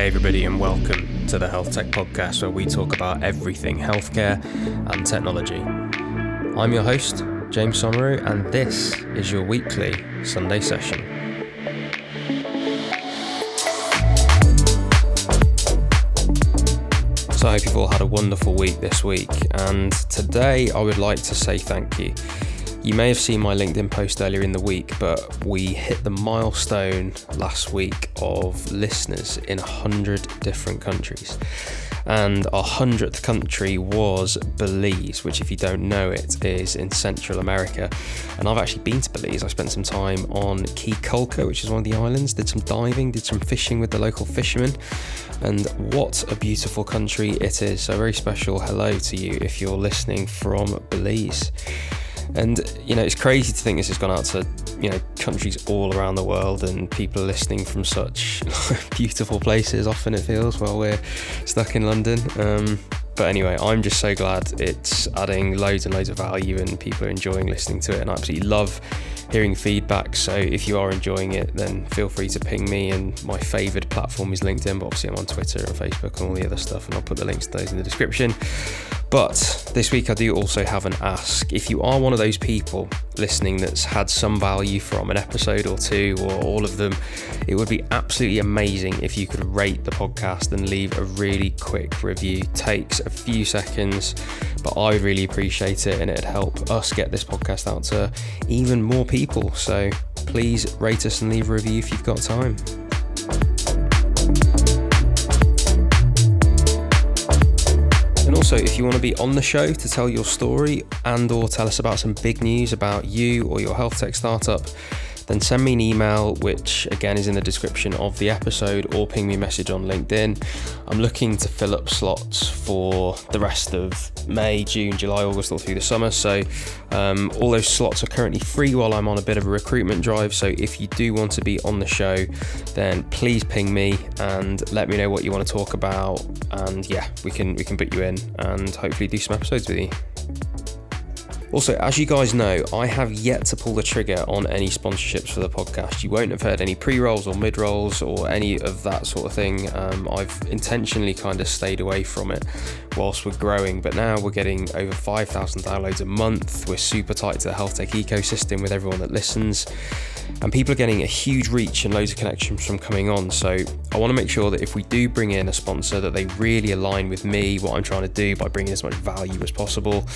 Hey, everybody, and welcome to the Health Tech Podcast, where we talk about everything healthcare and technology. I'm your host, James Somauroo, and this is your weekly Sunday session. So, I hope you've all had a wonderful week this week, and today I would like to say thank you. You may have seen my LinkedIn post earlier in the week, but we hit the milestone last week of listeners in 100 different countries. And our 100th country was Belize, which, if you don't know it, is in Central America. And I've actually been to Belize. I spent some time on Caye Caulker, which is one of the islands, did some diving, did some fishing with the local fishermen. And what a beautiful country it is. So, very special hello to you if you're listening from Belize. And you know, it's crazy to think this has gone out to you know countries all around the world, and people are listening from such beautiful places. Often it feels while we're stuck in London. Um, but anyway, I'm just so glad it's adding loads and loads of value, and people are enjoying listening to it. And I absolutely love hearing feedback. So if you are enjoying it, then feel free to ping me. And my favoured platform is LinkedIn, but obviously I'm on Twitter and Facebook and all the other stuff, and I'll put the links to those in the description. But this week I do also have an ask. If you are one of those people listening that's had some value from an episode or two or all of them, it would be absolutely amazing if you could rate the podcast and leave a really quick review. Takes a few seconds, but I really appreciate it and it'd help us get this podcast out to even more people. So please rate us and leave a review if you've got time. Also, if you want to be on the show to tell your story and or tell us about some big news about you or your health tech startup, then send me an email, which again is in the description of the episode, or ping me a message on LinkedIn. I'm looking to fill up slots for the rest of May, June, July, August, all through the summer. So um, all those slots are currently free while I'm on a bit of a recruitment drive. So if you do want to be on the show, then please ping me and let me know what you want to talk about. And yeah, we can we can put you in and hopefully do some episodes with you. Also, as you guys know, I have yet to pull the trigger on any sponsorships for the podcast. You won't have heard any pre rolls or mid rolls or any of that sort of thing. Um, I've intentionally kind of stayed away from it whilst we're growing, but now we're getting over 5,000 downloads a month. We're super tight to the health tech ecosystem with everyone that listens, and people are getting a huge reach and loads of connections from coming on. So, I want to make sure that if we do bring in a sponsor, that they really align with me, what I'm trying to do by bringing as much value as possible.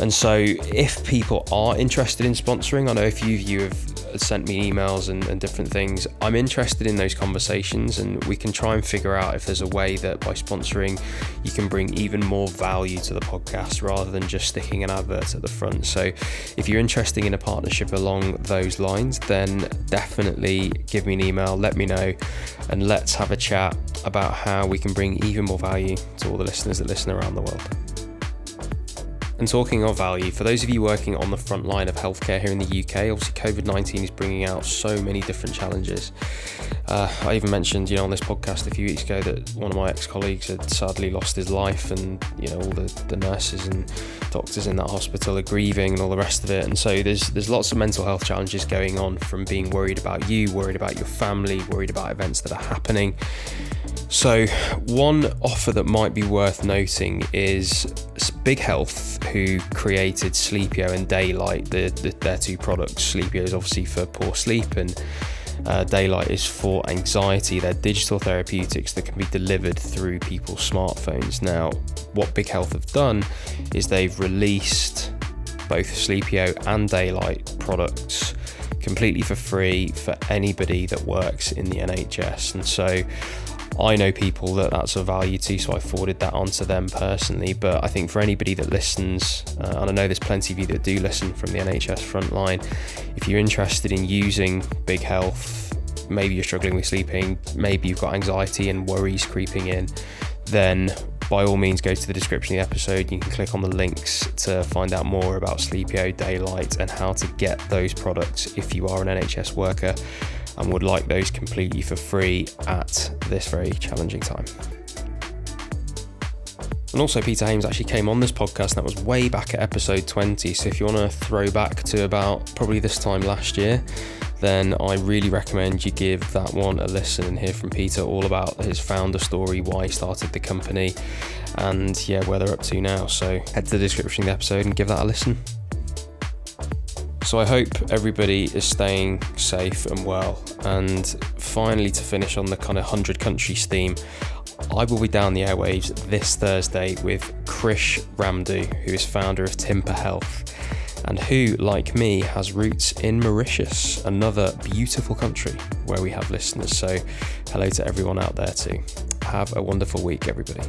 And so, if people are interested in sponsoring, I know a few of you have sent me emails and, and, different things. I'm interested in those conversations, and we can try and figure out if there's a way that by sponsoring, you can bring even more value to the podcast rather than just sticking an advert at the front. So, if you're interested in a partnership along those lines, then definitely give me an email, let me know, and let's have a chat about how we can bring even more value to all the listeners that listen around the world. And talking of value, for those of you working on the front line of healthcare here in the UK, obviously COVID 19 is bringing out so many different challenges. Uh, I even mentioned, you know, on this podcast a few weeks ago that one of my ex colleagues had sadly lost his life, and, you know, all the, the nurses and doctors in that hospital are grieving and all the rest of it. And so there's, there's lots of mental health challenges going on from being worried about you, worried about your family, worried about events that are happening. So, one offer that might be worth noting is Big Health, who created Sleepio and Daylight, the, the, their two products. Sleepio is obviously for poor sleep, and uh, Daylight is for anxiety. They're digital therapeutics that can be delivered through people's smartphones. Now, what Big Health have done is they've released both Sleepio and Daylight products completely for free for anybody that works in the NHS. And so I know people that that's of value to, so I forwarded that on to them personally. But I think for anybody that listens, uh, and I know there's plenty of you that do listen from the NHS frontline, if you're interested in using Big Health, maybe you're struggling with sleeping, maybe you've got anxiety and worries creeping in, then by all means go to the description of the episode. You can click on the links to find out more about Sleepio Daylight and how to get those products if you are an NHS worker and would like those completely for free at this very challenging time. And also, Peter Hames actually came on this podcast, and that was way back at episode 20. So, if you want to throw back to about probably this time last year, then I really recommend you give that one a listen and hear from Peter all about his founder story, why he started the company, and yeah, where they're up to now. So head to the description of the episode and give that a listen. So I hope everybody is staying safe and well. And finally, to finish on the kind of 100 countries theme, I will be down the airwaves this Thursday with Krish Ramdu, who is founder of Timper Health and who, like me, has roots in Mauritius, another beautiful country where we have listeners. So, hello to everyone out there, too. Have a wonderful week, everybody.